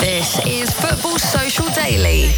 This is Football Social Daily.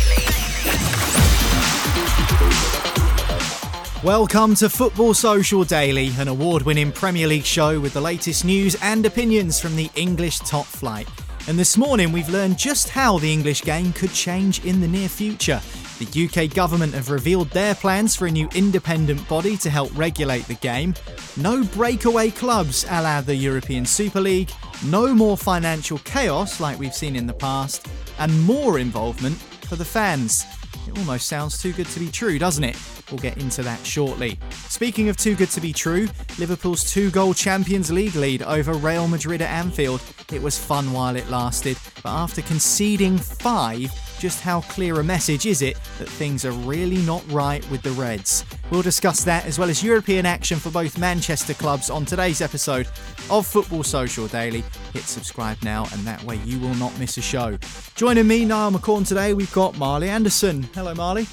Welcome to Football Social Daily, an award winning Premier League show with the latest news and opinions from the English top flight. And this morning we've learned just how the English game could change in the near future. The UK government have revealed their plans for a new independent body to help regulate the game. No breakaway clubs a la the European Super League, no more financial chaos like we've seen in the past, and more involvement for the fans. It almost sounds too good to be true, doesn't it? We'll get into that shortly. Speaking of too good to be true, Liverpool's two goal Champions League lead over Real Madrid at Anfield. It was fun while it lasted, but after conceding five, just how clear a message is it that things are really not right with the Reds? We'll discuss that as well as European action for both Manchester clubs on today's episode of Football Social Daily. Hit subscribe now, and that way you will not miss a show. Joining me, Niall McCorn, today, we've got Marley Anderson. Hello, Marley.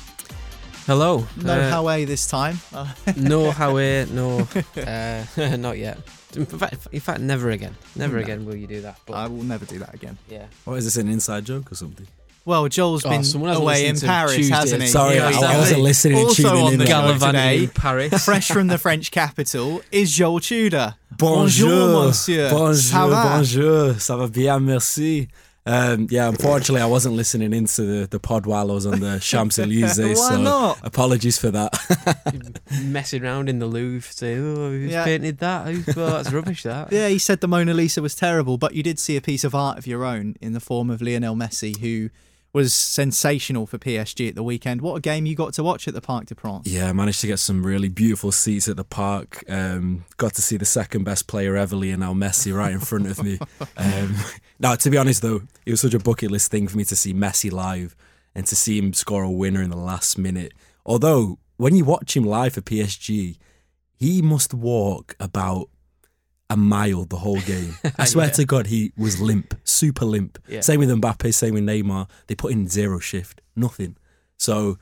Hello. No uh, Howe this time. no how Howe, no, uh, not yet. In fact, in fact, never again. Never No. again will you do that. But I will never do that again. yeah, What is this an inside joke or something? Well, Joel's Oh, been someone away in Paris, Tuesday. hasn't he? Sorry, Yeah, I, exactly. I wasn't listening. Also tuning on in the there. show today, Paris. Fresh from the French capital is Joel Tudor. Bonjour, monsieur. Bonjour, Ça va? bonjour. Ça va bien, merci. Um, yeah, unfortunately, I wasn't listening into the, the pod while I was on the Champs Elysees. Why so not? apologies for that. messing around in the Louvre, saying, "Oh, who's Yeah. painted that? Who's, oh, that's rubbish." That. Yeah, he said the Mona Lisa was terrible, but you did see a piece of art of your own in the form of Lionel Messi, who was sensational for PSG at the weekend. What a game you got to watch at the Parc de France. yeah, I managed to get some really beautiful seats at the park. Um, got to see the second best player ever, Lionel Messi, right in front of me. Um, now, to be honest, though, it was such a bucket list thing for me to see Messi live and to see him score a winner in the last minute. Although, when you watch him live for PSG, he must walk about a mile the whole game. I swear to God, he was limp, super limp. Yeah. Same with Mbappe, same with Neymar. They put in zero shift, nothing. So,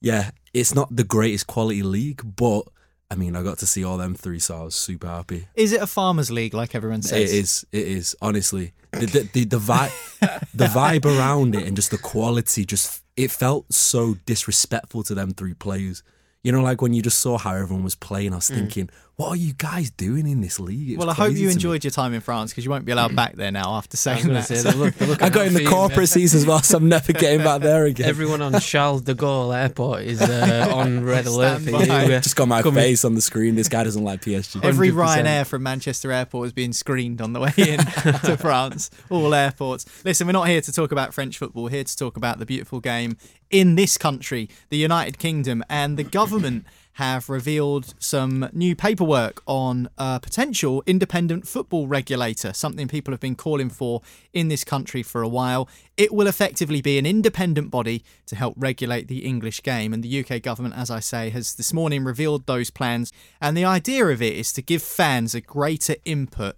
yeah, it's not the greatest quality league, but I mean, I got to see all them three, so I was super happy. Is it a farmers' league like everyone says? It is, it is, honestly. The the the, the vibe, the vibe around it, and just the quality, just it felt so disrespectful to them three players. You know, like when you just saw how everyone was playing, I was mm. thinking, what are you guys doing in this league? It Well, I hope you to me. enjoyed your time in France because you won't be allowed back there now after I was saying going that. say, So- they look, they look I got in the corporate seats as well, so I'm never getting back there again. Everyone on Charles de Gaulle Airport is uh, on red alert for you. Stand by. Uh, just got my coming- face on the screen. This guy doesn't like PSG. Every 100%. Ryanair from Manchester Airport is being screened on the way in to France. All airports. Listen, we're not here to talk about French football. We're here to talk about the beautiful game in this country, the United Kingdom, and the government have revealed some new paperwork on a potential independent football regulator, something people have been calling for in this country for a while. It will effectively be an independent body to help regulate the English game. And the UK government, as I say, has this morning revealed those plans. And the idea of it is to give fans a greater input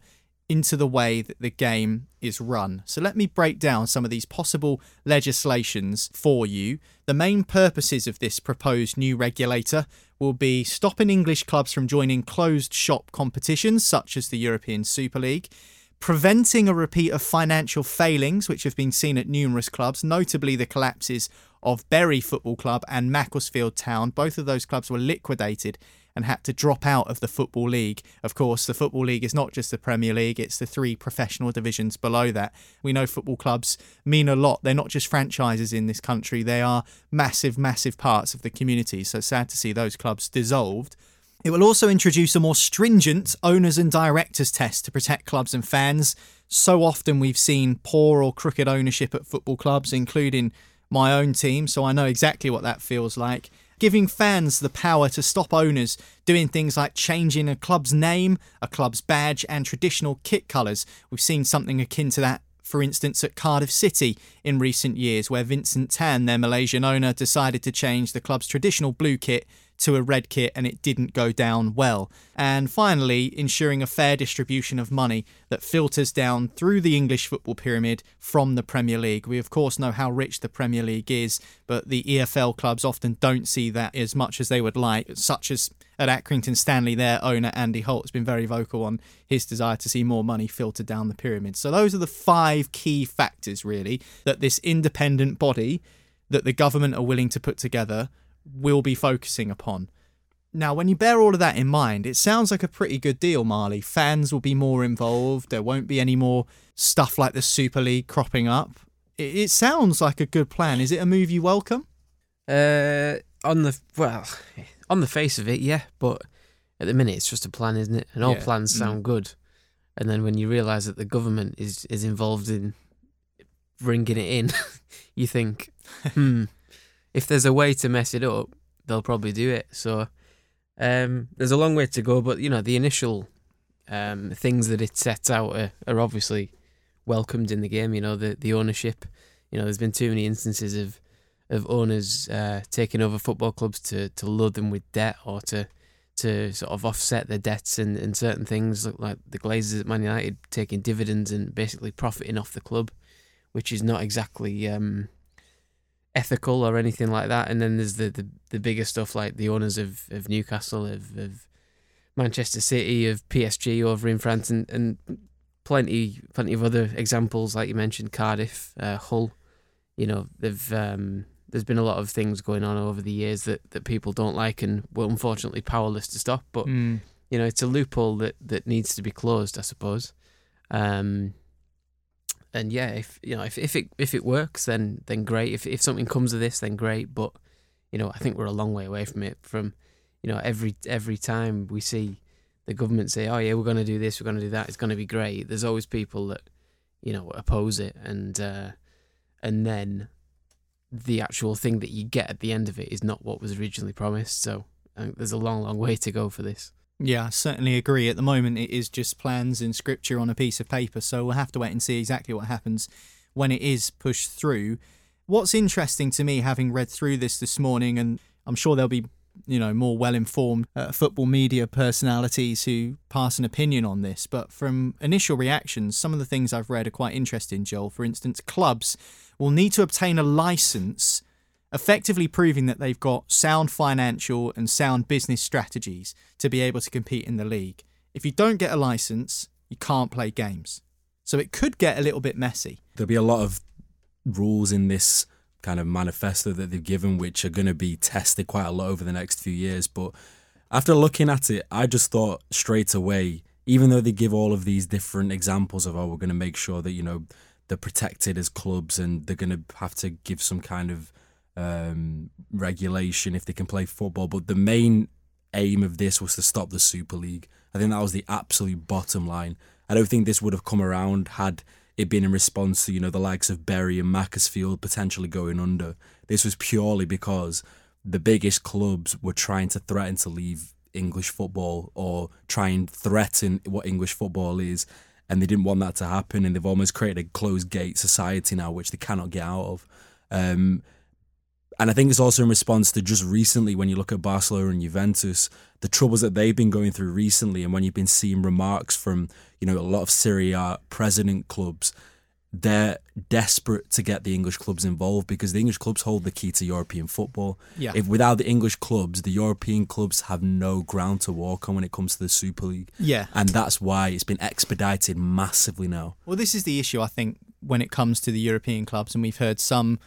into the way that the game is run. So let me break down some of these possible legislations for you. The main purposes of this proposed new regulator will be stopping English clubs from joining closed shop competitions such as the European Super League, preventing a repeat of financial failings which have been seen at numerous clubs, notably the collapses of Bury Football Club and Macclesfield Town. Both of those clubs were liquidated and had to drop out of the Football League. Of course, the Football League is not just the Premier League, it's the three professional divisions below that. We know football clubs mean a lot. They're not just franchises in this country, they are massive, massive parts of the community. So sad to see those clubs dissolved. It will also introduce a more stringent owners and directors test to protect clubs and fans. So often we've seen poor or crooked ownership at football clubs, including my own team, so I know exactly what that feels like giving fans the power to stop owners doing things like changing a club's name, a club's badge, and traditional kit colours. We've seen something akin to that for instance, at Cardiff City in recent years, where Vincent Tan, their Malaysian owner, decided to change the club's traditional blue kit to a red kit and it didn't go down well. And finally, ensuring a fair distribution of money that filters down through the English football pyramid from the Premier League. We, of course, know how rich the Premier League is, but the EFL clubs often don't see that as much as they would like, such as at Accrington Stanley, their owner Andy Holt has been very vocal on his desire to see more money filtered down the pyramid. So those are the five key factors really that this independent body that the government are willing to put together will be focusing upon. Now, when you bear all of that in mind, it sounds like a pretty good deal, Marley. Fans will be more involved. There won't be any more stuff like the Super League cropping up. It, it sounds like a good plan. Is it a move you welcome? Uh, on the well, on the face of it, yeah, but at the minute it's just a plan, isn't it? And all Yeah. plans sound Mm. good, and then when you realise that the government is is involved in bringing it in, you think, hmm, if there's a way to mess it up, they'll probably do it. So um, there's a long way to go, but you know the initial um, things that it sets out are, are obviously welcomed in the game. You know the the ownership. You know, there's been too many instances of of owners uh, taking over football clubs to, to load them with debt or to to sort of offset their debts and, and certain things like the Glazers at Man United taking dividends and basically profiting off the club, which is not exactly um, ethical or anything like that. And then there's the, the, the bigger stuff like the owners of, of Newcastle, of, of Manchester City, of PSG over in France, and, and plenty plenty of other examples like you mentioned Cardiff, uh, Hull. You know they've um, there's been a lot of things going on over the years that, that people don't like and were unfortunately powerless to stop. But Mm. you know, it's a loophole that, that needs to be closed, I suppose. Um, and yeah, if you know, if, if it if it works, then then great. If if something comes of this, then great. But you know, I think we're a long way away from it. From you know, every every time we see the government say, "Oh yeah, we're going to do this, we're going to do that," it's going to be great. There's always people that you know oppose it, and uh, and then the actual thing that you get at the end of it is not what was originally promised. So think there's a long, long way to go for this. Yeah, I certainly agree. At the moment, it is just plans and scripture on a piece of paper, so we'll have to wait and see exactly what happens when it is pushed through. What's interesting to me, having read through this this morning, and I'm sure there'll be, you know, more well-informed uh, football media personalities who pass an opinion on this, but from initial reactions, some of the things I've read are quite interesting. Joel, for instance, clubs will need to obtain a license effectively proving that they've got sound financial and sound business strategies to be able to compete in the league. If you don't get a license, you can't play games. So it could get a little bit messy. There'll be a lot of rules in this kind of manifesto that they've given, which are going to be tested quite a lot over the next few years. But after looking at it, I just thought straight away, even though they give all of these different examples of, oh, we're going to make sure that, you know, they're protected as clubs and they're going to have to give some kind of um, regulation if they can play football. But the main aim of this was to stop the Super League. I think that was the absolute bottom line. I don't think this would have come around had it been in response to, you know, the likes of Bury and Macclesfield potentially going under. This was purely because the biggest clubs were trying to threaten to leave English football or try and threaten what English football is. And they didn't want that to happen. And they've almost created a closed gate society now, which they cannot get out of. Um, And I think it's also in response to just recently when you look at Barcelona and Juventus, the troubles that they've been going through recently, and when you've been seeing remarks from you know a lot of Serie A president clubs, they're desperate to get the English clubs involved because the English clubs hold the key to European football. Yeah. If without the English clubs, the European clubs have no ground to walk on when it comes to the Super League. Yeah. And that's why it's been expedited massively now. Well, this is the issue, I think, when it comes to the European clubs, and we've heard some,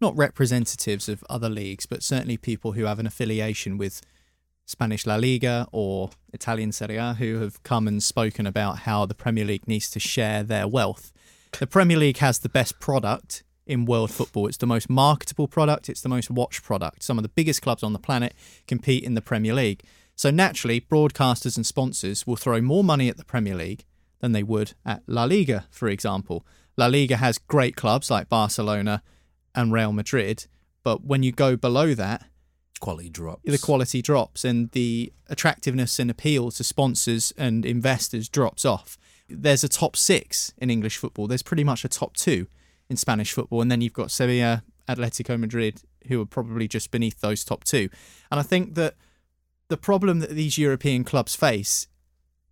not representatives of other leagues, but certainly people who have an affiliation with Spanish La Liga or Italian Serie A who have come and spoken about how the Premier League needs to share their wealth. The Premier League has the best product in world football. It's the most marketable product, it's the most watched product. Some of the biggest clubs on the planet compete in the Premier League. So naturally, broadcasters and sponsors will throw more money at the Premier League than they would at La Liga, for example. La Liga has great clubs like Barcelona and Real Madrid, but when you go below that, Quality drops. the quality drops and the attractiveness and appeal to sponsors and investors drops off. There's a top six in English football. There's pretty much a top two in Spanish football. And then you've got Sevilla, Atletico Madrid, who are probably just beneath those top two. And I think that the problem that these European clubs face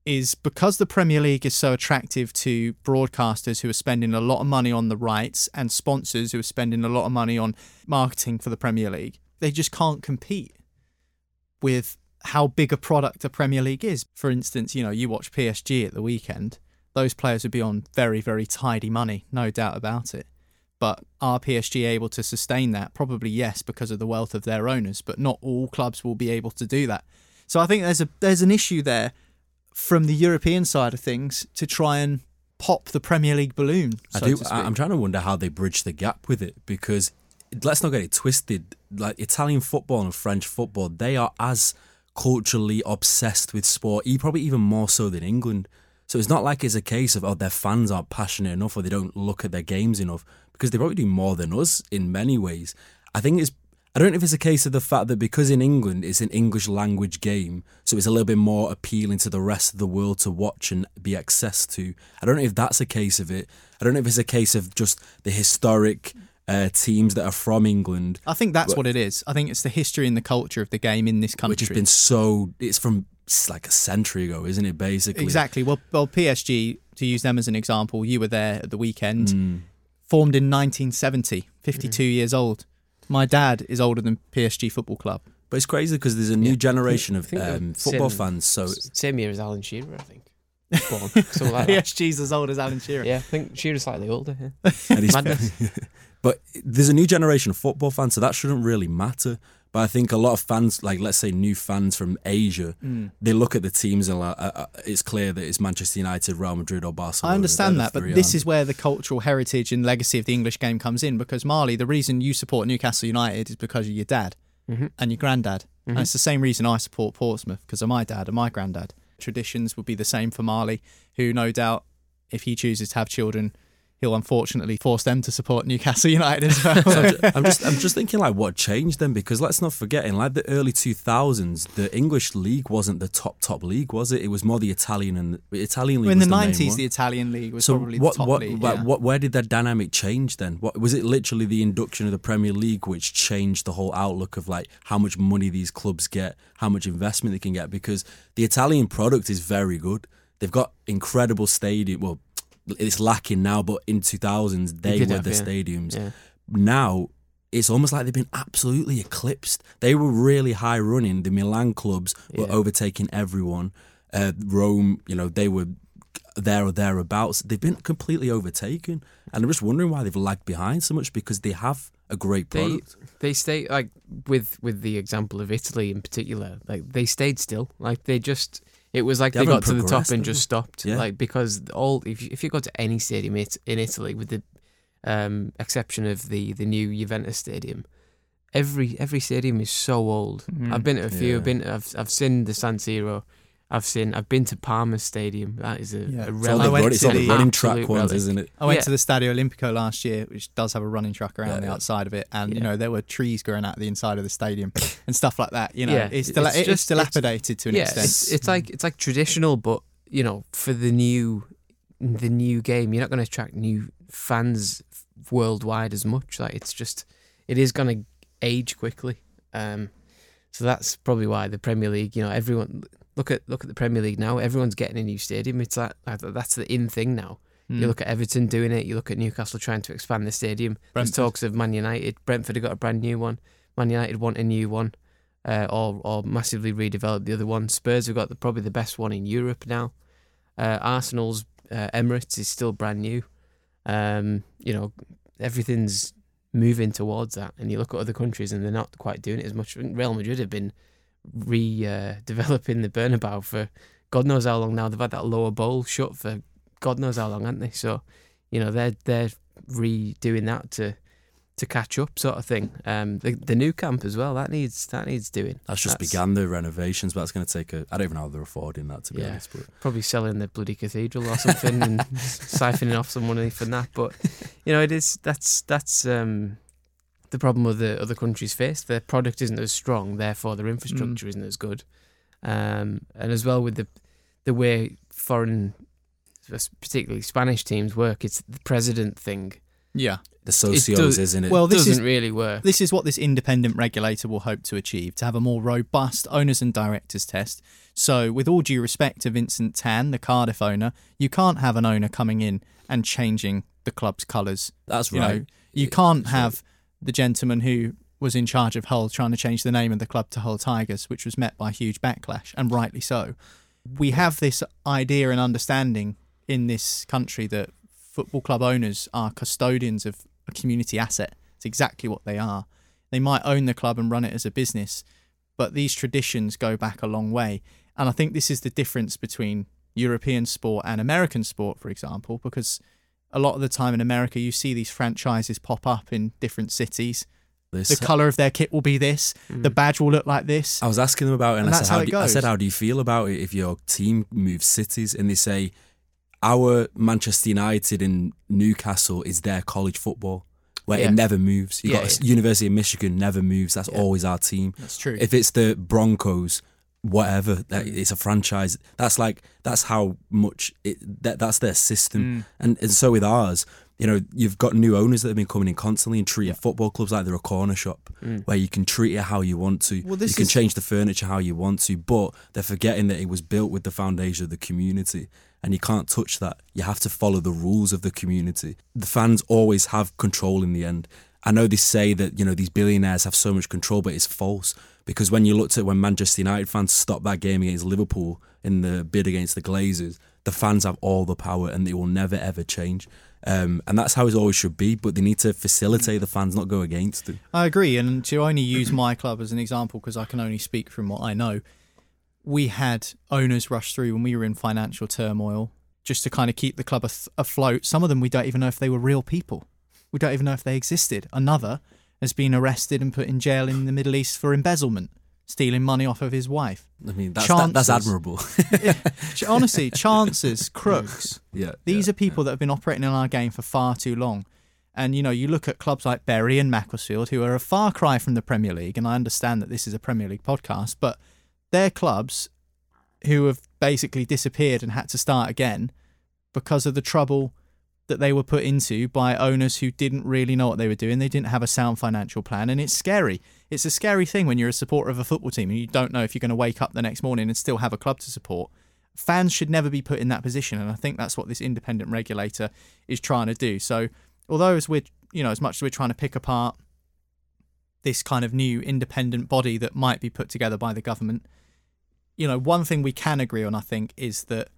is because the Premier League is so attractive to broadcasters who are spending a lot of money on the rights and sponsors who are spending a lot of money on marketing for the Premier League, they just can't compete with how big a product the Premier League is. For instance, you know, you watch PSG at the weekend, those players would be on very, very tidy money, no doubt about it. But are PSG able to sustain that? Probably yes, because of the wealth of their owners, but not all clubs will be able to do that. So I think there's a there's an issue there from the European side of things to try and pop the Premier League balloon. I so do. I- speak. I'm trying to wonder how they bridge the gap with it because let's not get it twisted. Like Italian football and French football, they are as culturally obsessed with sport, e- probably even more so than England. So it's not like it's a case of oh their fans aren't passionate enough or they don't look at their games enough because they probably do more than us in many ways. I think it's I don't know if it's a case of the fact that because in England it's an English language game, so it's a little bit more appealing to the rest of the world to watch and be accessed to. I don't know if that's a case of it. I don't know if it's a case of just the historic uh, teams that are from England, I think that's what it is. I think it's the history and the culture of the game in this country. which has been so. It's from it's like a century ago, isn't it? Basically, Exactly. Well, well, PSG, to use them as an example, you were there at the weekend, Mm. formed in 1970, 52 years old. My dad is older than PSG Football Club. But it's crazy because there's a new generation of um, football same- fans. So Same year as Alan Shearer, I think. Born, something like that. PSG's as old as Alan Shearer. Yeah, I think Shearer's slightly older. Yeah. Madness. But there's a new generation of football fans, so that shouldn't really matter. But I think a lot of fans, like let's say new fans from Asia, Mm. they look at the teams and like, uh, uh, it's clear that it's Manchester United, Real Madrid, or Barcelona. I understand that, but this aren't is where the cultural heritage and legacy of the English game comes in. Because Marley, the reason you support Newcastle United is because of your dad Mhm. and your granddad, and Mhm. it's the same reason I support Portsmouth because of my dad and my granddad. Traditions would be the same for Marley, who no doubt, if he chooses to have children, he'll unfortunately force them to support Newcastle United as well. So I'm just I'm just thinking like what changed then because let's not forget in like the early 2000s the English league wasn't the top top league was it it was more the Italian and the Italian league in was the nineties, one. the Italian league was so probably what the top what, league. what, yeah. what where did that dynamic change then what was it literally the induction of the Premier League which changed the whole outlook of like how much money these clubs get how much investment they can get because the Italian product is very good they've got incredible stadium well it's lacking now but in 2000s they were have, the yeah. stadiums Yeah. now it's almost like they've been absolutely eclipsed. They were really high running. The Milan clubs were Yeah. overtaking everyone. Uh, Rome, you know, they were there or thereabouts. They've been completely overtaken, and I'm just wondering why they've lagged behind so much because they have a great They product. they stay like with with the example of Italy in particular. Like they stayed still. Like they just it was like They they, got to the top and just stopped. Yeah. Like because all if you, if you go to any stadium it- in Italy with the um, exception of the the new Juventus stadium. Every every stadium is so old. Mhm. I've been to a few. Yeah. I've been. I've I've seen the San Siro. I've seen. I've been to Parma Stadium. That is a, Yeah. a It's all It's relic. the, it's to all the the running absolute track ones, relic. isn't it? I went Yeah. to the Stadio Olimpico last year, which does have a running track around Yeah, the yeah. outside of it, and you know there were trees growing out the inside of the stadium and stuff like that. You know, Yeah, it's, it's dila- it's, just- it's- dilapidated to an yeah, extent. it's, it's like it's like traditional, but you know, for the new the new game, you're not going to attract new fans worldwide as much. Like it's just it is going to age quickly. Um, so that's probably why the Premier League, you know, everyone look at look at the Premier League now. Everyone's getting a new stadium. It's that that's the in thing now. Hmm. You look at Everton doing it. You look at Newcastle trying to expand the stadium. There's talks of Man United. Brentford have got a brand new one. Man United want a new one, uh, or or massively redevelop the other one. Spurs have got the, probably the best one in Europe now. Uh, Arsenal's uh, Emirates is still brand new. Um, you know, everything's moving towards that. And you look at other countries, and they're not quite doing it as much. Real Madrid have been re-developing the Bernabeu for God knows how long now. They've had that lower bowl shut for God knows how long, haven't they? So, you know, they're they're redoing that to to catch up, sort of thing. Um, the the Nou Camp as well that needs that needs doing. That's just began the renovations, but that's going to take a. I don't even know how they're affording that to be Yeah. honest. But probably selling the bloody cathedral or something and siphoning off some money from that. But you know, it is that's that's um, the problem other other countries face. Their product isn't as strong, therefore their infrastructure isn't as good. Um, and as well with the the way foreign, particularly Spanish teams work, it's the president thing. Yeah. the socios, does- isn't it? Well, this doesn't is really work. This is what this independent regulator will hope to achieve to have a more robust owners and directors test. So, with all due respect to Vincent Tan, the Cardiff owner, you can't have an owner coming in and changing the club's colours. that's You right. know, you can't have the gentleman who was in charge of Hull trying to change the name of the club to Hull Tigers, which was met by huge backlash, and rightly so. We have this idea and understanding in this country that football club owners are custodians of a community asset. It's exactly what they are. They might own the club and run it as a business, but these traditions go back a long way. And I think this is the difference between European sport and American sport, for example, because a lot of the time in America, you see these franchises pop up in different cities. This- The colour of their kit will be this, the mm. badge will look like this. I was asking them about it, and, And I said, how how do you, I said, how do you feel about it if your team moves cities? And they say, our Manchester United in Newcastle is their college football, where Yeah. it never moves. You Yeah, got yeah. University of Michigan never moves. That's always our team. That's true. If it's the Broncos, whatever, that it's a franchise. That's like that's how much it. That, that's their system, mm. and and so with ours. You know, you've got new owners that have been coming in constantly and treating football clubs like they're a corner shop, mm. where you can treat it how you want to. Well, this you can is- change the furniture how you want to, but they're forgetting that it was built with the foundation of the community, and you can't touch that. You have to follow the rules of the community. The fans always have control in the end. I know they say that you know these billionaires have so much control, but it's false because when you looked at when Manchester United fans stopped that game against Liverpool in the bid against the Glazers, the fans have all the power and they will never ever change. Um, and that's how it always should be. But they need to facilitate the fans, not go against them. I agree, and to only use my club as an example because I can only speak from what I know. We had owners rush through when we were in financial turmoil just to kind of keep the club af- afloat. Some of them we don't even know if they were real people. We don't even know if they existed. Another has been arrested and put in jail in the Middle East for embezzlement, stealing money off of his wife. I mean, that's that, that's admirable. Honestly, chances, crooks. yeah, These are people that have been operating in our game for far too long. And you know, you look at clubs like Bury and Macclesfield, who are a far cry from the Premier League, and I understand that this is a Premier League podcast, but they're clubs who have basically disappeared and had to start again because of the trouble that they were put into by owners who didn't really know what they were doing. They didn't have a sound financial plan, and it's scary. It's a scary thing when you're a supporter of a football team and you don't know if you're going to wake up the next morning and still have a club to support. Fans should never be put in that position, and I think that's what this independent regulator is trying to do. So, although as we're you know as much as we're trying to pick apart this kind of new independent body that might be put together by the government, you know, one thing we can agree on, I think, is that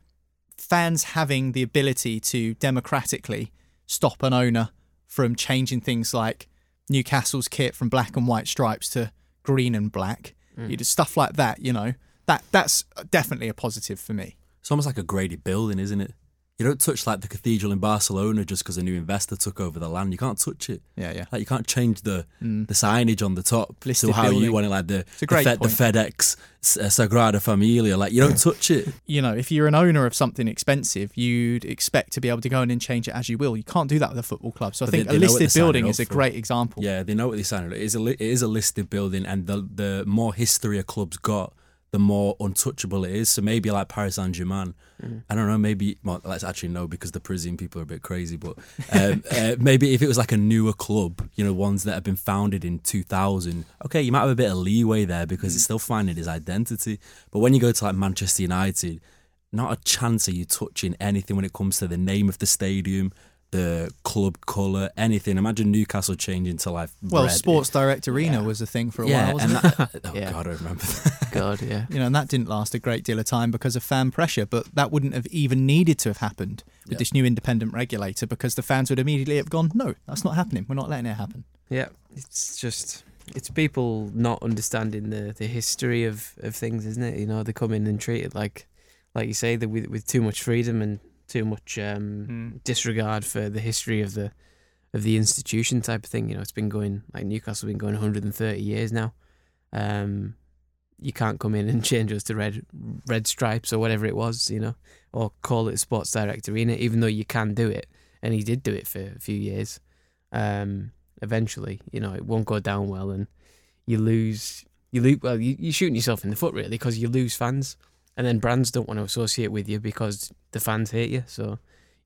fans having the ability to democratically stop an owner from changing things like Newcastle's kit from black and white stripes to green and black, mm. you do stuff like that, you know, that that's definitely a positive for me. It's almost like a graded building, isn't it? You don't touch like the cathedral in Barcelona just because a new investor took over the land. You can't touch it. Yeah, yeah. Like you can't change the the signage on the top Listed to how building. you want it, like the a great the, Fe- the. FedEx uh, Sagrada Familia. Like you don't touch it. you know, if you're an owner of something expensive, you'd expect to be able to go in and change it as you will. You can't do that with a football club. So I think they- a they what listed building is a great example. Yeah, they know what they signed. It is a it is a listed building, and the the more history a club's got, the more untouchable it is. So maybe like Paris Saint Germain, I don't know. Maybe well, let's actually know because the Parisian people are a bit crazy. But um, uh, maybe if it was like a newer club, you know, ones that have been founded in 2000, okay, you might have a bit of leeway there because it's still finding its identity. But when you go to like Manchester United, not a chance are you touching anything when it comes to the name of the stadium, the club colour, anything. Imagine Newcastle changing to like Well, red. Sports Direct Arena Yeah. was a thing for a yeah, while, wasn't and it? that, oh Yeah. god, I remember that. God, yeah. you know, and that didn't last a great deal of time because of fan pressure. But that wouldn't have even needed to have happened with Yeah. this new independent regulator because the fans would immediately have gone, "No, that's not happening. We're not letting it happen." Yeah, it's just it's people not understanding the, the history of, of things, isn't it? You know, they come in and treat it like like you say, that with with too much freedom and too much um, disregard for the history of the of the institution type of thing. You know, it's been going like Newcastle has been going 130 years now. Um, you can't come in and change us to red red stripes or whatever it was, you know, or call it a Sports Direct Arena, even though you can do it, and he did do it for a few years. Um, eventually, you know, it won't go down well, and you lose. You lose. Well, you, you're shooting yourself in the foot really because you lose fans, and then brands don't want to associate with you because the fans hate you. So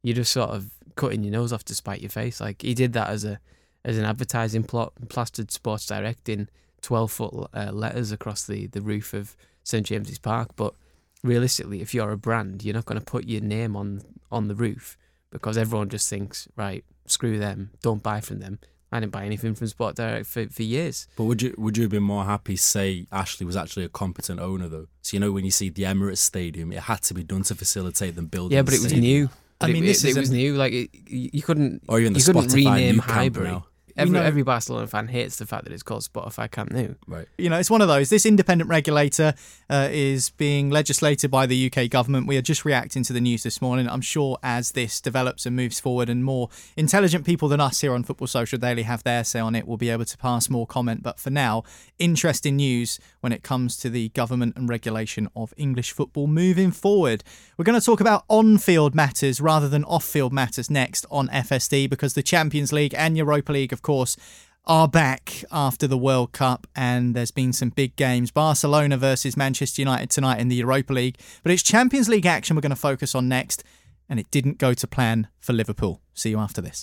you're just sort of cutting your nose off to spite your face. Like he did that as a as an advertising plot, plastered Sports Direct in twelve foot uh, letters across the the roof of St James's Park. But realistically, if you're a brand, you're not going to put your name on on the roof because everyone just thinks, right, screw them, don't buy from them. I didn't buy anything from Sport Direct for, for years. But would you would you have been more happy? Say Ashley was actually a competent owner, though. So you know when you see the Emirates Stadium, it had to be done to facilitate them building. Yeah, but it was stadium. new. I It- mean, it, this it, is was new. Like it, you you couldn't, Or even the you couldn't Spotify rename Nou Camp Highbury. now. Every know- every Barcelona fan hates the fact that it's called Spotify Camp Nou. Right. You know, it's one of those. This independent regulator uh, is being legislated by the UK government. We are just reacting to the news this morning. I'm sure as this develops and moves forward, and more intelligent people than us here on Football Social Daily have their say on it, we'll be able to pass more comment. But for now, interesting news when it comes to the government and regulation of English football moving forward. We're going to talk about on field matters rather than off field matters next on FSD because the Champions League and Europa League, of course, are back after the World Cup, and there's been some big games. Barcelona versus Manchester United tonight in the Europa League, but it's Champions League action we're going to focus on next, and it didn't go to plan for Liverpool. See you after this.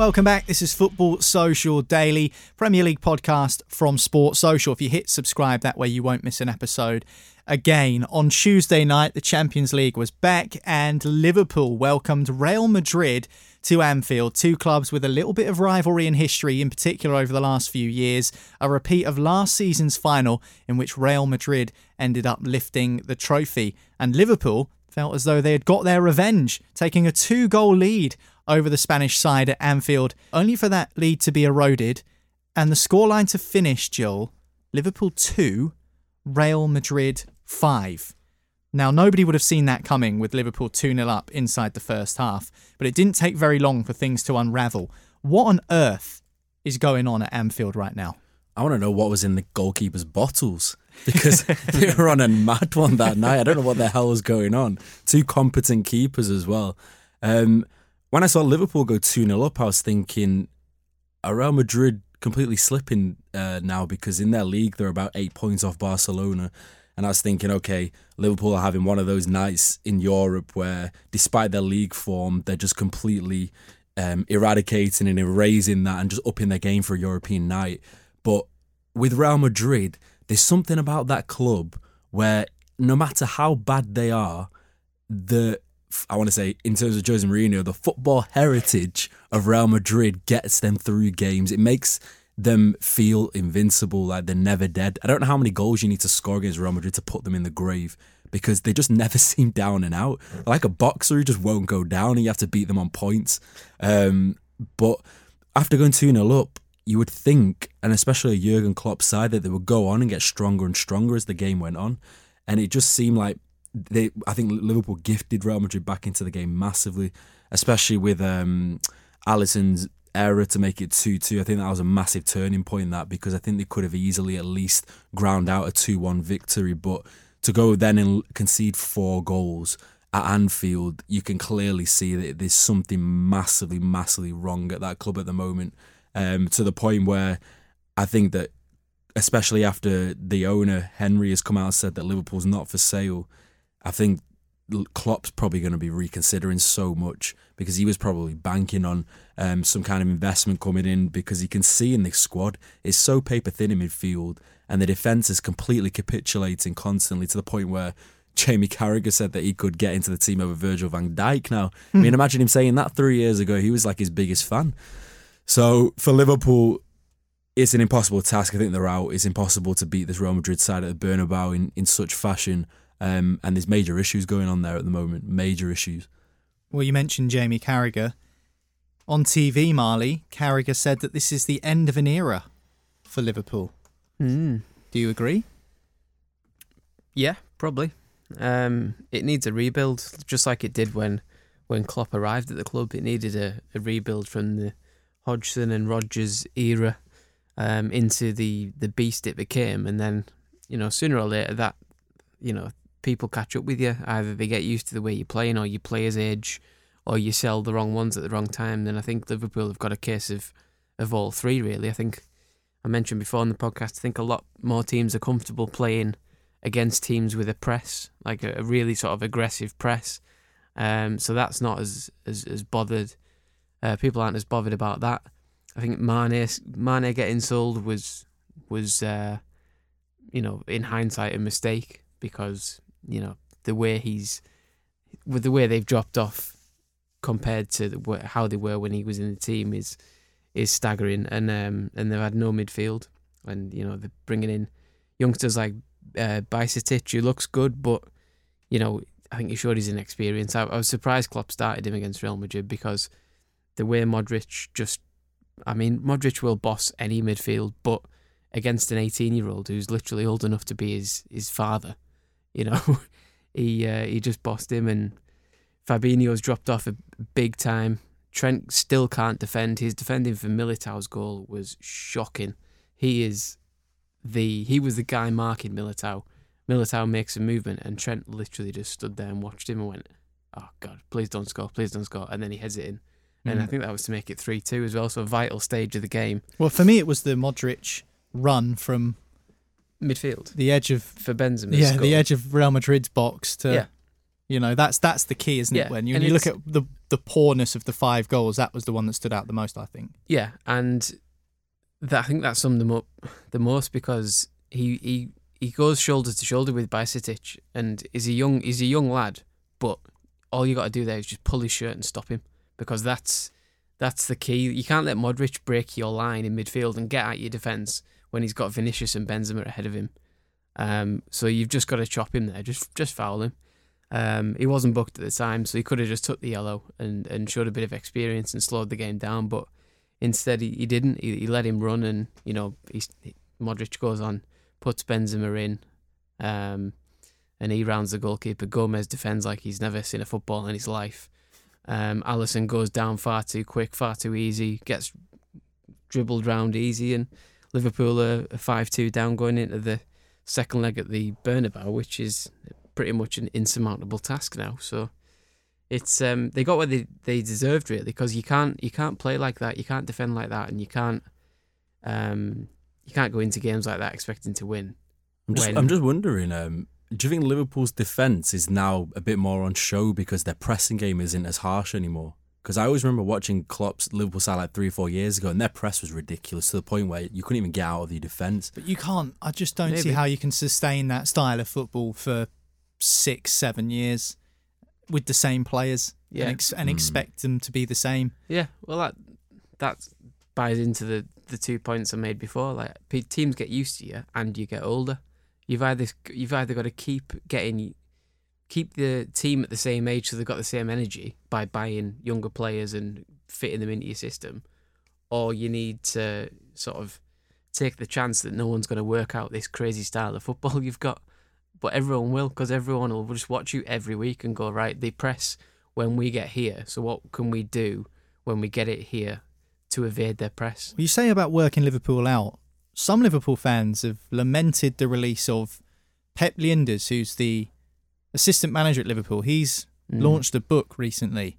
Welcome back. This is Football Social Daily, Premier League podcast from Sports Social. If you hit subscribe, that way you won't miss an episode. Again, on Tuesday night, the Champions League was back and Liverpool welcomed Real Madrid to Anfield, two clubs with a little bit of rivalry in history, in particular over the last few years. A repeat of last season's final, in which Real Madrid ended up lifting the trophy, and Liverpool felt as though they had got their revenge, taking a two goal lead over the Spanish side at Anfield, only for that lead to be eroded and the scoreline to finish, Joel Liverpool 2, Real Madrid 5. Now, nobody would have seen that coming with Liverpool 2 0 up inside the first half, but it didn't take very long for things to unravel. What on earth is going on at Anfield right now? I want to know what was in the goalkeeper's bottles because they were on a mad one that night. I don't know what the hell was going on. Two competent keepers as well. Um, when I saw Liverpool go 2 0 up, I was thinking, are Real Madrid completely slipping uh, now because in their league they're about eight points off Barcelona. And I was thinking, okay, Liverpool are having one of those nights in Europe where, despite their league form, they're just completely um, eradicating and erasing that and just upping their game for a European night. But with Real Madrid, there's something about that club where no matter how bad they are, the I want to say in terms of Jose Mourinho, the football heritage of Real Madrid gets them through games. It makes them feel invincible, like they're never dead. I don't know how many goals you need to score against Real Madrid to put them in the grave because they just never seem down and out. Like a boxer who just won't go down and you have to beat them on points. Um, but after going 2 0 up, you would think, and especially a Jurgen Klopp side, that they would go on and get stronger and stronger as the game went on. And it just seemed like they, I think Liverpool gifted Real Madrid back into the game massively, especially with um, Alisson's error to make it 2 2. I think that was a massive turning point in that because I think they could have easily at least ground out a 2 1 victory. But to go then and concede four goals at Anfield, you can clearly see that there's something massively, massively wrong at that club at the moment. Um, to the point where I think that, especially after the owner Henry has come out and said that Liverpool's not for sale, I think Klopp's probably going to be reconsidering so much because he was probably banking on um, some kind of investment coming in because he can see in this squad it's so paper thin in midfield and the defence is completely capitulating constantly to the point where Jamie Carragher said that he could get into the team over Virgil van Dijk now. I mean, imagine him saying that three years ago. He was like his biggest fan. So for Liverpool, it's an impossible task. I think they're out. It's impossible to beat this Real Madrid side at the Bernabeu in, in such fashion. Um, and there's major issues going on there at the moment. Major issues. Well, you mentioned Jamie Carragher. On TV, Marley, Carragher said that this is the end of an era for Liverpool. Mm. Do you agree? Yeah, probably. Um, it needs a rebuild, just like it did when when Klopp arrived at the club. It needed a, a rebuild from the Hodgson and Rodgers era um, into the the beast it became, and then you know sooner or later that you know people catch up with you. Either they get used to the way you're playing, or your players age, or you sell the wrong ones at the wrong time. Then I think Liverpool have got a case of of all three. Really, I think I mentioned before in the podcast. I think a lot more teams are comfortable playing against teams with a press, like a, a really sort of aggressive press. Um, so that's not as as, as bothered. Uh, people aren't as bothered about that. I think Mane Mane getting sold was was uh, you know in hindsight a mistake because you know the way he's with the way they've dropped off compared to the, how they were when he was in the team is is staggering. And um, and they've had no midfield. And you know they're bringing in youngsters like uh, Bajcetic who looks good but you know I think he showed his inexperience I, I was surprised Klopp started him against Real Madrid because the way Modric just I mean Modric will boss any midfield but against an 18 year old who's literally old enough to be his his father you know, he uh, he just bossed him, and Fabinho's dropped off a big time. Trent still can't defend. His defending for Militao's goal was shocking. He is the he was the guy marking Militao. Militao makes a movement, and Trent literally just stood there and watched him and went, "Oh God, please don't score, please don't score." And then he heads it in, and I think that was to make it three two as well. So a vital stage of the game. Well, for me, it was the Modric run from midfield the edge of for Benzema. yeah, the edge of Real Madrid's box to Yeah. you know that's that's the key, isn't Yeah, it? When you, when you look at the the poorness of the five goals, that was the one that stood out the most, I think. Yeah, and that, I think that summed him up the most because he he he goes shoulder to shoulder with Bajcetic, and is a young he's a young lad, but all you got to do there is just pull his shirt and stop him because that's that's the key. You can't let Modric break your line in midfield and get at your defence when he's got Vinicius and Benzema ahead of him. Um, so you've just got to chop him there, just just foul him. Um, he wasn't booked at the time, so he could have just took the yellow and, and showed a bit of experience and slowed the game down. But instead, he, he didn't. He, he let him run, and you know, he, Modric goes on, puts Benzema in, um, and he rounds the goalkeeper. Gomez defends like he's never seen a football in his life. Um, Alisson goes down far too quick, far too easy, gets dribbled round easy, and Liverpool are five two down going into the second leg at the Bernabeu, which is pretty much an insurmountable task now. So it's um, they got what they, they deserved really because you can't you can't play like that, you can't defend like that, and you can't um, you can't go into games like that expecting to win. I'm just, when- I'm just wondering. Um, do you think Liverpool's defense is now a bit more on show because their pressing game isn't as harsh anymore? Because I always remember watching Klopp's Liverpool side like three or four years ago, and their press was ridiculous to the point where you couldn't even get out of the defence. But you can't. I just don't see how you can sustain that style of football for six, seven years with the same players Yeah. and, ex- and Hmm. expect them to be the same. Yeah, well, that that buys into the the two points I made before. Like teams get used to you, and you get older. You've either you've either got to keep getting keep the team at the same age so they've got the same energy by buying younger players and fitting them into your system, or you need to sort of take the chance that no one's going to work out this crazy style of football you've got. But everyone will, because everyone will just watch you every week and go, right, they press when we get here. So what can we do when we get it here to evade their press? You say about working Liverpool out. Some Liverpool fans have lamented the release of Pep Lijnders, who's the assistant manager at Liverpool. He's Mm. launched a book recently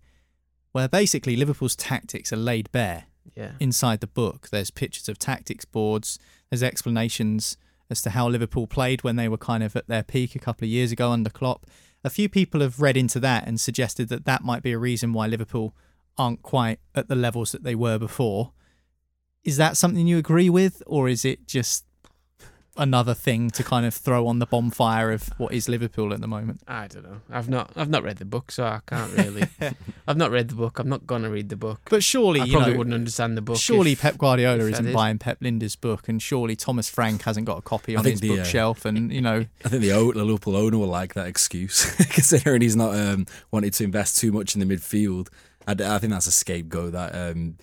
where basically Liverpool's tactics are laid bare. Yeah. inside the book. There's pictures of tactics boards. There's explanations as to how Liverpool played when they were kind of at their peak a couple of years ago under Klopp. A few people have read into that and suggested that that might be a reason why Liverpool aren't quite at the levels that they were before. Is that something you agree with, or is it just another thing to kind of throw on the bonfire of what is Liverpool at the moment? I don't know. I've not I've not read the book, so I can't really. I've not read the book. I'm not gonna read the book. But surely, I you probably know, wouldn't understand the book. Surely if- Pep Guardiola isn't did. buying Pep Lijnders' book, and surely Thomas Frank hasn't got a copy on his the, uh, bookshelf. And you know, I think the, o- the Liverpool owner will like that excuse, considering he's not um, wanted to invest too much in the midfield. I think that's a scapegoat. That um,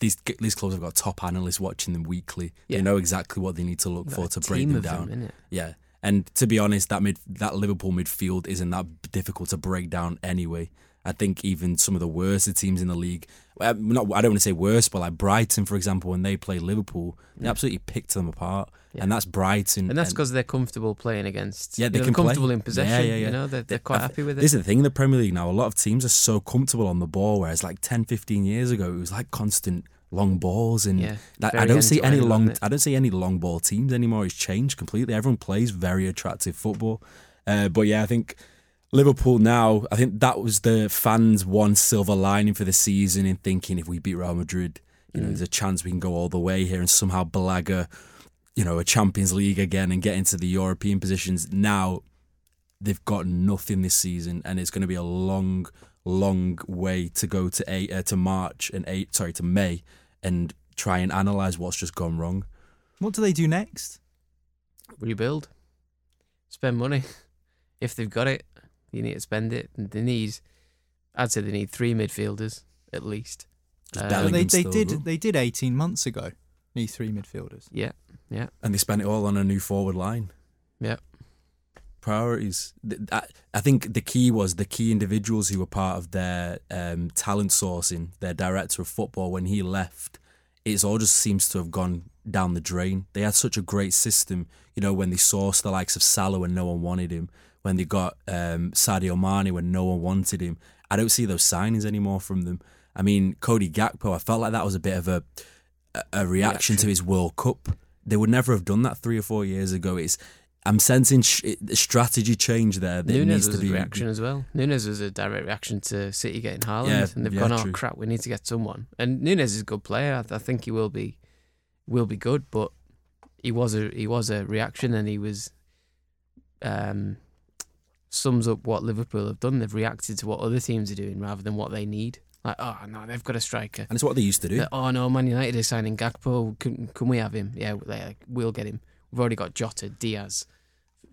these these clubs have got top analysts watching them weekly. Yeah. They know exactly what they need to look for to break them down. them. Yeah, and to be honest, that mid that Liverpool midfield isn't that difficult to break down anyway. I think even some of the worst teams in the league, not I don't want to say worst, but like Brighton, for example, when they play Liverpool, they absolutely picked them apart, Yeah. and that's Brighton. and that's because they're comfortable playing against. Yeah, they can they're play. comfortable in possession. Yeah, yeah, yeah. You know, they're, they're I quite th- happy with it. This is the thing in the Premier League now. A lot of teams are so comfortable on the ball, whereas like 10, 15 years ago, it was like constant long balls and Yeah, like, I don't see any long. I don't see any long ball teams anymore. It's changed completely. Everyone plays very attractive football. Uh, but yeah, I think Liverpool now. I think that was the fans' one silver lining for the season in thinking if we beat Real Madrid, you know, Mm. there's a chance we can go all the way here and somehow blaga, you know, a Champions League again and get into the European positions. Now they've got nothing this season, and it's going to be a long, long way to go to eight, uh, to March and eight. Sorry, to May, and try and analyze what's just gone wrong. what do they do next? rebuild, spend money. If they've got it, you need to spend it. And they need, I'd say they need three midfielders at least. Just Uh, they they did though. they did eighteen months ago. Need three midfielders. yeah, yeah, and they spent it all on a new forward line. yeah. Priorities. Th- I I think the key was the key individuals who were part of their um, talent sourcing, their director of football, when he left, it all just seems to have gone down the drain. They had such a great system, you know, when they sourced the likes of Salah when no one wanted him, when they got um, Sadio Mane when no one wanted him. I don't see those signings anymore from them. I mean, Cody Gakpo, I felt like that was a bit of a a, reaction to his World Cup. They would never have done that three or four years ago. It's I'm sensing sh- strategy change there. That Nunez needs was to be a reaction as well. Nunez was a direct reaction to City getting Haaland, Yeah, and they've yeah, gone, "Oh true. crap, we need to get someone." And Nunez is a good player. I, I think he will be, will be good. But he was a he was a reaction, and he was, um, sums up what Liverpool have done. They've reacted to what other teams are doing rather than what they need. Like, oh no, they've got a striker. and it's what they used to do. Like, oh no, Man United is signing Gakpo. Can, can we have him? Yeah, like, we'll get him. We've already got Jota, Diaz,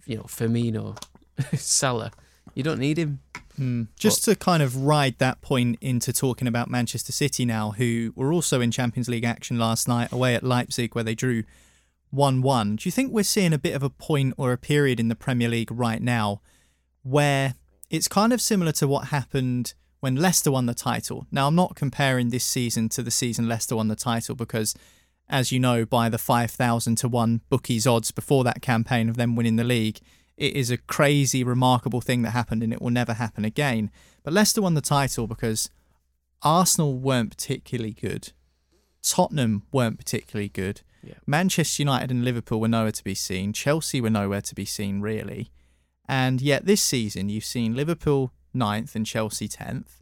you know, Firmino, Salah. You don't need him. Hmm. Just to kind of ride that point into talking about Manchester City now, who were also in Champions League action last night away at Leipzig, where they drew 1 1. Do you think we're seeing a bit of a point or a period in the Premier League right now where it's kind of similar to what happened when Leicester won the title? Now, I'm not comparing this season to the season Leicester won the title because, as you know, by the 5,000 to 1 bookies odds before that campaign of them winning the league, it is a crazy, remarkable thing that happened and it will never happen again. But Leicester won the title because Arsenal weren't particularly good. Tottenham weren't particularly good. Manchester United and Liverpool were nowhere to be seen. Chelsea were nowhere to be seen, really. And yet this season, you've seen Liverpool ninth and Chelsea 10th.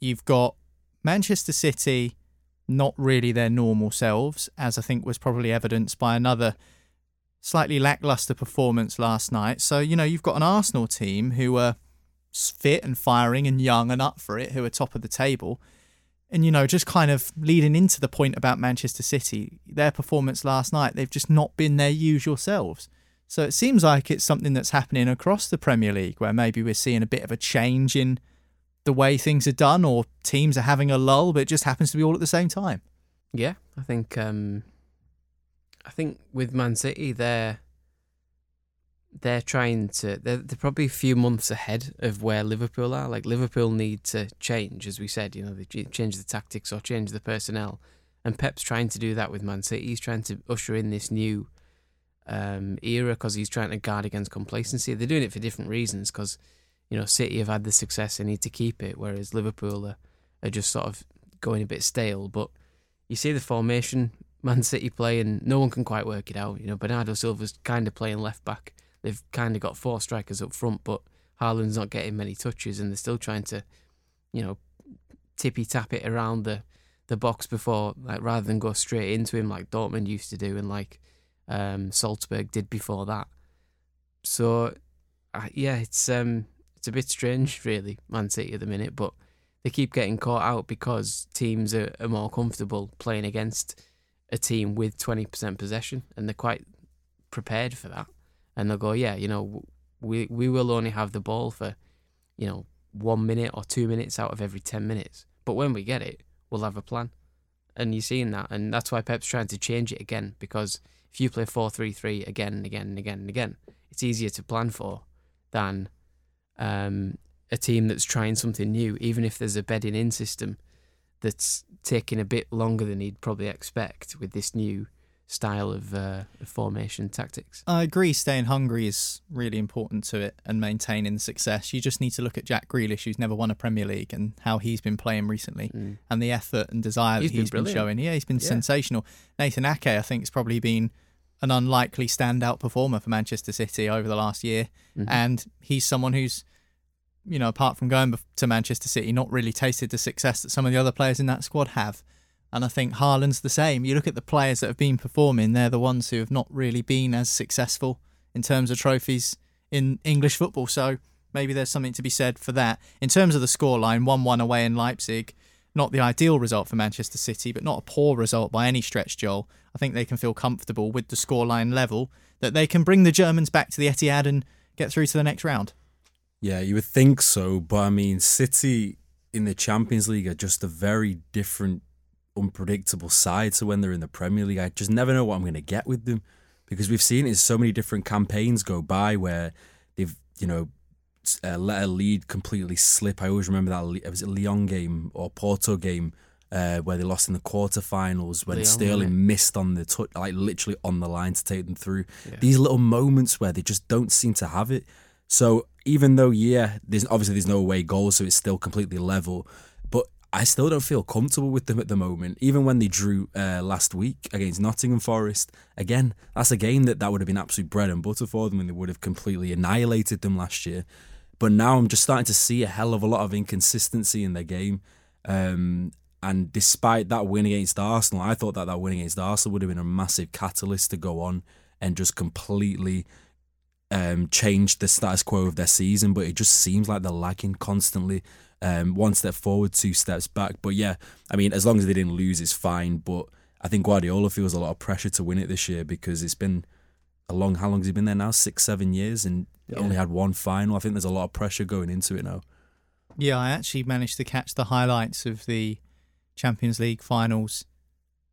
You've got Manchester City, not really their normal selves, as I think was probably evidenced by another slightly lackluster performance last night. So, you know, you've got an Arsenal team who are fit and firing and young and up for it, who are top of the table. And, you know, just kind of leading into the point about Manchester City, their performance last night, they've just not been their usual selves. So it seems like it's something that's happening across the Premier League where maybe we're seeing a bit of a change in the way things are done or teams are having a lull, but it just happens to be all at the same time. Yeah, I think um, I think with Man City, they're they're trying to they're, they're probably a few months ahead of where Liverpool are. Like Liverpool need to change, as we said. You know, they change the tactics or change the personnel, and Pep's trying to do that with Man City. He's trying to usher in this new um, era because he's trying to guard against complacency. They're doing it for different reasons because you know City have had the success they need to keep it, whereas Liverpool are, are just sort of going a bit stale. But you see the formation Man City play and no one can quite work it out. You know, Bernardo Silva's kind of playing left back. They've kind of got four strikers up front, but Haaland's not getting many touches, and they're still trying to, you know, tippy tap it around the the box before, like rather than go straight into him like Dortmund used to do and like um, Salzburg did before that. So, uh, yeah, it's um, it's a bit strange, really, Man City at the minute, but they keep getting caught out because teams are, are more comfortable playing against a team with 20% possession and they're quite prepared for that. And they'll go, yeah, you know, we, we will only have the ball for, you know, one minute or two minutes out of every 10 minutes. But when we get it, we'll have a plan. And you're seeing that. And that's why Pep's trying to change it again because if you play 4 3 3 again and again and again and again, it's easier to plan for than um, a team that's trying something new, even if there's a bedding in system that's taking a bit longer than he'd probably expect with this new style of, uh, formation tactics. I agree. Staying hungry is really important to it and maintaining success. You just need to look at Jack Grealish, who's never won a Premier League, and how he's been playing recently, mm. and the effort and desire he's that he's been, been, showing. Yeah, he's been yeah. sensational. Nathan Ake, I think, has probably been an unlikely standout performer for Manchester City over the last year, mm-hmm. and he's someone who's you know, apart from going to Manchester City, not really tasted the success that some of the other players in that squad have. And I think Haaland's the same. You look at the players that have been performing, they're the ones who have not really been as successful in terms of trophies in English football. So maybe there's something to be said for that. In terms of the scoreline, 1 1 away in Leipzig, not the ideal result for Manchester City, but not a poor result by any stretch, Joel. I think they can feel comfortable with the scoreline level that they can bring the Germans back to the Etihad and get through to the next round. Yeah, you would think so, but I mean, City in the Champions League are just a very different, unpredictable side to when they're in the Premier League. I just never know what I'm going to get with them because we've seen it so many different campaigns go by where they've, you know, uh, let a lead completely slip. I always remember that it was a Lyon game or Porto game uh, where they lost in the quarterfinals when Lyon, Sterling right? missed on the touch, like literally on the line to take them through. Yeah. These little moments where they just don't seem to have it. So even though yeah, there's obviously there's no away goals, so it's still completely level. I still don't feel comfortable with them at the moment. Even when they drew uh, last week against Nottingham Forest, again, that's a game that that would have been absolute bread and butter for them, and they would have completely annihilated them last year. But now I'm just starting to see a hell of a lot of inconsistency in their game. Um, and despite that win against Arsenal, I thought that that win against Arsenal would have been a massive catalyst to go on and just completely um, changed the status quo of their season, but it just seems like they're lagging constantly. Um, one step forward, two steps back. But yeah, I mean, as long as they didn't lose, it's fine. But I think Guardiola feels a lot of pressure to win it this year because it's been a long. How long has he been there now? Six, seven years, and yeah. only had one final. I think there's a lot of pressure going into it now. Yeah, I actually managed to catch the highlights of the Champions League finals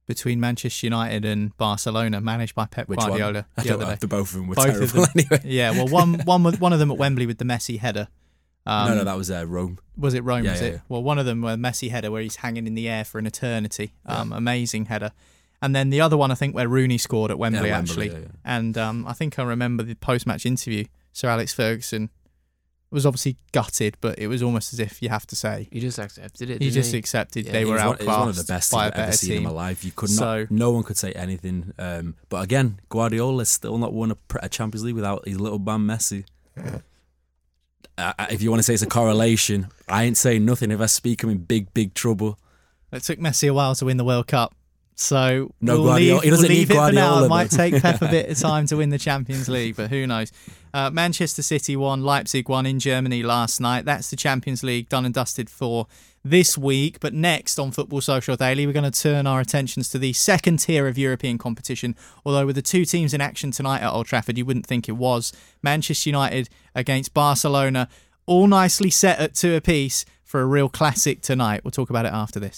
between Manchester United and Barcelona, managed by Pep Which Guardiola. One? The other day. The both of them were both terrible them, anyway. Yeah, well, one one one of them at Wembley with the Messi header. Um, no, no, that was uh, Rome. Was it Rome? Yeah, was yeah, it? Yeah. Well, one of them were Messi header where he's hanging in the air for an eternity. Um, Amazing header. And then the other one, I think, where Rooney scored at Wembley, Wembley actually. And um, I think I remember the post-match interview. Sir Alex Ferguson was obviously gutted, but it was almost as if you have to say he just accepted it. He just he? accepted yeah, they were outclassed. It was one of the best I've ever seen in my life. You could so, not, no one could say anything. Um, but again, Guardiola still not won a, a, Champions League without his little man Messi. Uh, if you want to say it's a correlation, I ain't saying nothing. If I speak, I'm in big, big trouble. It took Messi a while to win the World Cup. So No we'll Guardiola- leave, he doesn't we'll leave need it for now. It might take Pep a bit of time to win the Champions League, but who knows? Uh, Manchester City won, Leipzig won in Germany last night. That's the Champions League done and dusted for this week. But next on Football Social Daily, we're going to turn our attentions to the second tier of European competition. Although with the two teams in action tonight at Old Trafford, you wouldn't think it was. Manchester United against Barcelona, all nicely set at two apiece for a real classic tonight. We'll talk about it after this.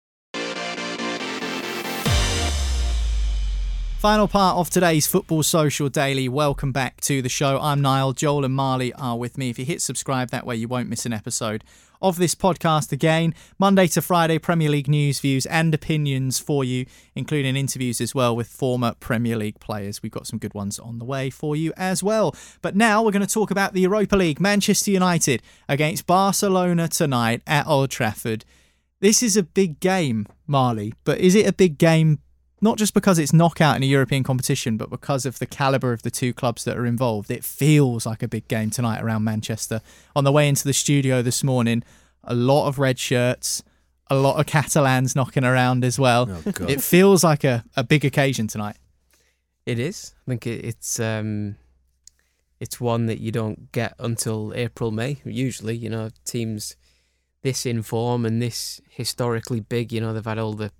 Final part of today's Football Social Daily. Welcome back to the show. I'm Niall. Joel and Marley are with me. If you hit subscribe, that way you won't miss an episode of this podcast again. Monday to Friday, Premier League news, views, and opinions for you, including interviews as well with former Premier League players. We've got some good ones on the way for you as well. But now we're going to talk about the Europa League. Manchester United against Barcelona tonight at Old Trafford. This is a big game, Marley, but is it a big game not just because it's knockout in a European competition, but because of the caliber of the two clubs that are involved. It feels like a big game tonight around Manchester. On the way into the studio this morning, a lot of red shirts, a lot of Catalans knocking around as well. Oh, it feels like a, a big occasion tonight. It is. I think it, it's um, it's one that you don't get until April, May. Usually, you know, teams this in form and this historically big. You know, they've had all the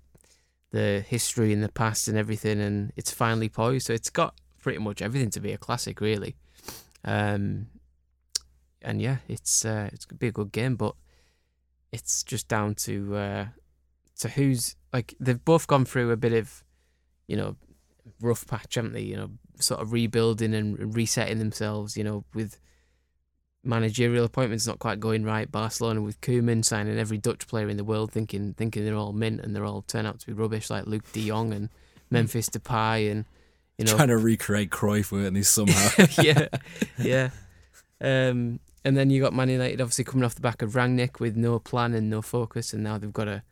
the history and the past and everything, and it's finally poised. So it's got pretty much everything to be a classic, really. Um, and yeah, it's uh, it's gonna be a good game, but it's just down to uh, to who's like they've both gone through a bit of you know rough patch, haven't they? You know, sort of rebuilding and resetting themselves. You know, with managerial appointments not quite going right. Barcelona with Koeman signing every Dutch player in the world, thinking thinking they're all mint and they're all turn out to be rubbish, like Luuk De Jong and Memphis Depay and you know Trying to recreate Cruyff, weren't they, somehow? yeah, yeah. Um, and then you got Man United obviously coming off the back of Rangnick with no plan and no focus, and now they've got a,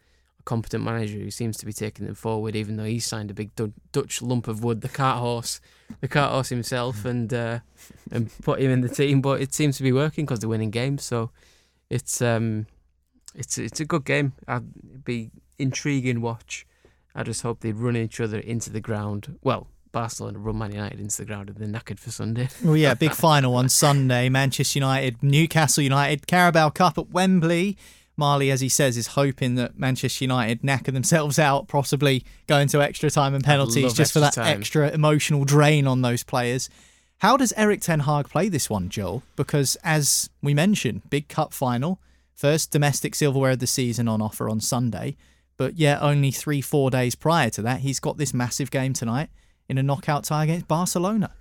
a competent manager who seems to be taking them forward, even though he's signed a big Du- Dutch lump of wood, the cart horse, the cart horse himself, and uh, and put him in the team. But it seems to be working because they're winning games. So it's um, it's it's a good game. I'd be intriguing watch. I just hope they run each other into the ground. Well, Barcelona run Man United into the ground and they're knackered for Sunday. Well, yeah, big final on Sunday. Manchester United, Newcastle United, Carabao Cup at Wembley. Marley, as he says, is hoping that Manchester United knacker themselves out, possibly going to extra time and penalties just for that extra time. extra emotional drain on those players. How does Erik Ten Hag play this one, Joel? Because as we mentioned, big cup final, first domestic silverware of the season on offer on Sunday, but yet only three, four days prior to that, he's got this massive game tonight in a knockout tie against Barcelona.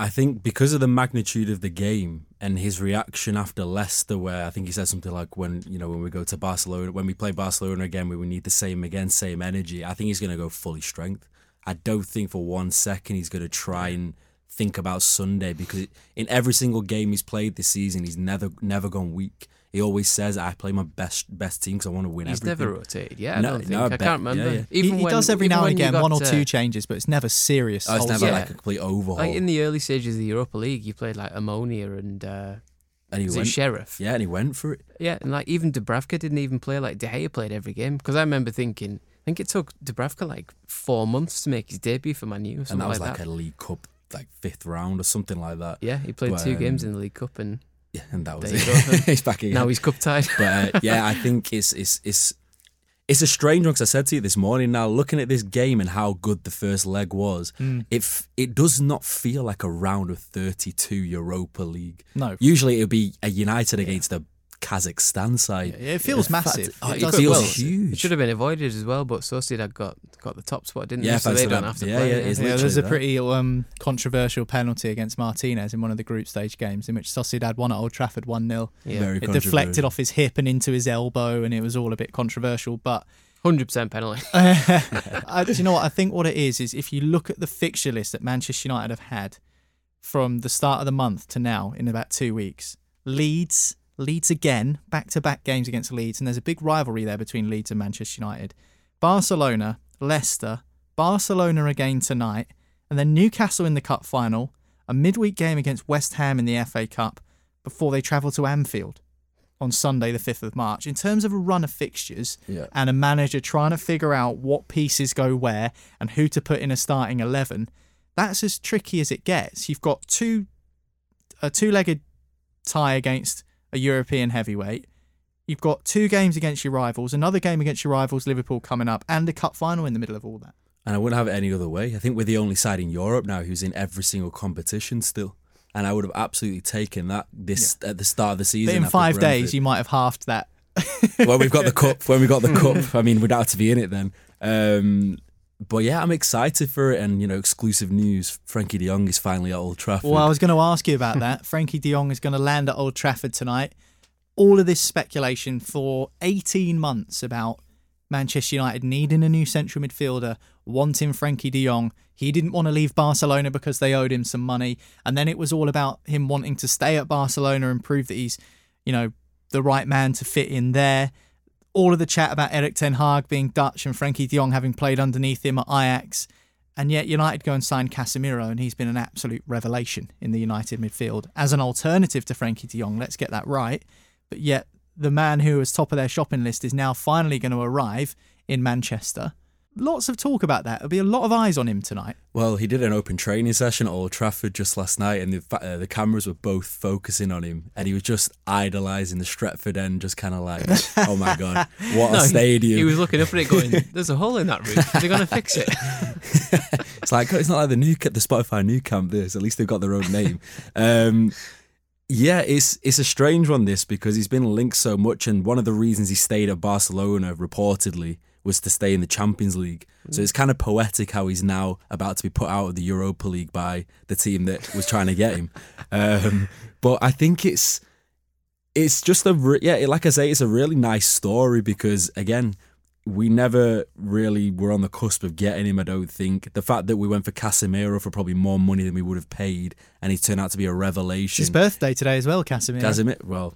I think because of the magnitude of the game and his reaction after Leicester, where I think he said something like, "When you know when we go to Barcelona, when we play Barcelona again, we need the same again, same energy." I think he's going to go fully strength. I don't think for one second he's going to try and think about Sunday because in every single game he's played this season, he's never never gone weak. He always says, "I play my best best team because I want to win He's everything." never rotated. Yeah, I No, don't think. no, I bet- can't remember. yeah, yeah. Even he, he when- does every even now and again one or got, two changes, but it's never serious. Oh, it's never wholesale. like a complete overhaul. Like in the early stages of the Europa League, you played like Omonia and uh, and he was it went, Sheriff. Yeah, and he went for it. Yeah, and like even Dubravka didn't even play. Like De Gea played every game because I remember thinking, I think it took Dubravka like four months to make his debut for Man U, or and that was like like that. a League Cup, like fifth round or something like that. yeah, he played But, two games um, in the League Cup and Yeah, and that was There it. he's back again. Now he's cup tied. But uh, yeah, I think it's it's it's it's a strange one because I said to you this morning. Now looking at this game and how good the first leg was, Mm. it f- it does not feel like a round of thirty two Europa League. No. usually it would be a United against a Kazakhstan side. Yeah, it feels The fact- massive. oh, It it, feels well. huge. It should have been avoided as well, but Sociedad got got the top spot, didn't Yeah, they? So they don't them. have to Yeah, play. yeah, it. it's Yeah, there's a pretty um, controversial penalty against Martinez in one of the group stage games in which Sociedad won at Old Trafford 1 0. Yeah. Very It deflected off his hip and into his elbow, and it was all a bit controversial. But Hundred percent penalty. uh, do you know what? I think what it is is if you look at the fixture list that Manchester United have had from the start of the month to now in about two weeks, Leeds, Leeds again, back to back games against Leeds, and there's a big rivalry there between Leeds and Manchester United. Barcelona, Leicester, Barcelona again tonight, and then Newcastle in the cup final, a midweek game against West Ham in the FA Cup before they travel to Anfield on Sunday, the 5th of March. In terms of a run of fixtures Yeah. and a manager trying to figure out what pieces go where and who to put in a starting 11, that's as tricky as it gets. You've got two a two-legged tie against a European heavyweight. You've got two games against your rivals, another game against your rivals, Liverpool coming up, and a cup final in the middle of all that. And I wouldn't have it any other way. I think we're the only side in Europe now who's in every single competition still. And I would have absolutely taken that this at the start of the season. But in five days, you might have halved that. well, we've got the cup, when we got the cup, I mean, we'd have to be in it then. Um, but yeah, I'm excited for it. And you know, exclusive news: Frenkie De Jong is finally at Old Trafford. Well, I was going to ask you about that. Frenkie de Jong is going to land at Old Trafford tonight. All of this speculation for 18 months about Manchester United needing a new central midfielder, wanting Frenkie de Jong. He didn't want to leave Barcelona because they owed him some money. And then it was all about him wanting to stay at Barcelona and prove that he's, you know, the right man to fit in there. All of the chat about Erik Ten Hag being Dutch and Frenkie de Jong having played underneath him at Ajax. And yet United go and sign Casemiro, and he's been an absolute revelation in the United midfield as an alternative to Frenkie de Jong. Let's get that right. But yet the man who was top of their shopping list is now finally going to arrive in Manchester. Lots of talk about that. There'll be a lot of eyes on him tonight. Well, he did an open training session at Old Trafford just last night, and the uh, the cameras were both focusing on him, and he was just idolising the Stretford end, just kind of like, oh my god, what No, a he- stadium! He, was looking up at it, going, "There's a hole in that roof. They're going to fix it." it's like it's not like the new the Spotify Nou Camp. This at least they've got their own name. Um, yeah, it's it's a strange one this because he's been linked so much, and one of the reasons he stayed at Barcelona reportedly was to stay in the Champions League. So it's kind of poetic how he's now about to be put out of the Europa League by the team that was trying to get him. Um, but I think it's it's just a re- yeah, like I say, it's a really nice story because again, we never really were on the cusp of getting him. I don't think the fact that we went for Casemiro for probably more money than we would have paid, and he turned out to be a It's revelation. his birthday today as well, Casemiro. Casemiro, well,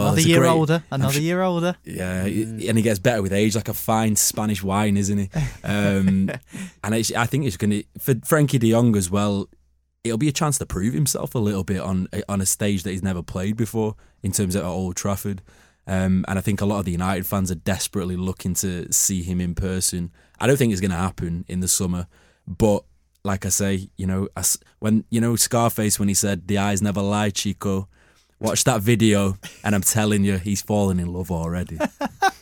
another year great- older. Another su- year older. yeah, and he gets better with age, like a fine Spanish wine, isn't he? Um, and it's, I think it's going to for Frenkie De Jong as well. It'll be a chance to prove himself a little bit on on a stage that he's never played before in terms of at Old Trafford. Um, and I think a lot of the United fans are desperately looking to see him in person. I don't think it's going to happen in the summer, but like I say, you know, when you know Scarface when he said the eyes never lie, Chico. Watch that video, and I'm telling you, he's fallen in love already.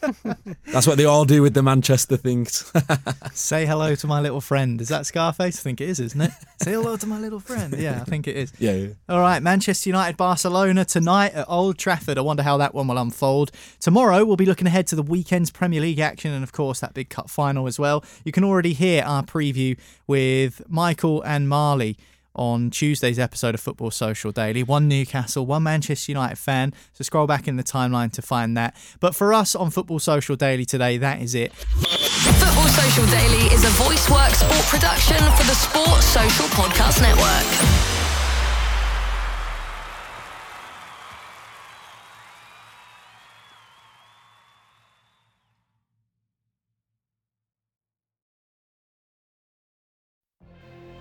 That's what they all do with the Manchester things. Say hello to my little friend. Is that Scarface? I think it is, isn't it? Say hello to my little friend. Yeah, I think it is. yeah, yeah. All right, Manchester United Barcelona tonight at Old Trafford. I wonder how that one will unfold. Tomorrow, we'll be looking ahead to the weekend's Premier League action and, of course, that big cup final as well. You can already hear our preview with Michael and Marley on Tuesday's episode of Football Social Daily. One Newcastle, one Manchester United fan. So scroll back in the timeline to find that. But for us on Football Social Daily today, that is it. Football Social Daily is a VoiceWorks sport production for the Sports Social Podcast Network.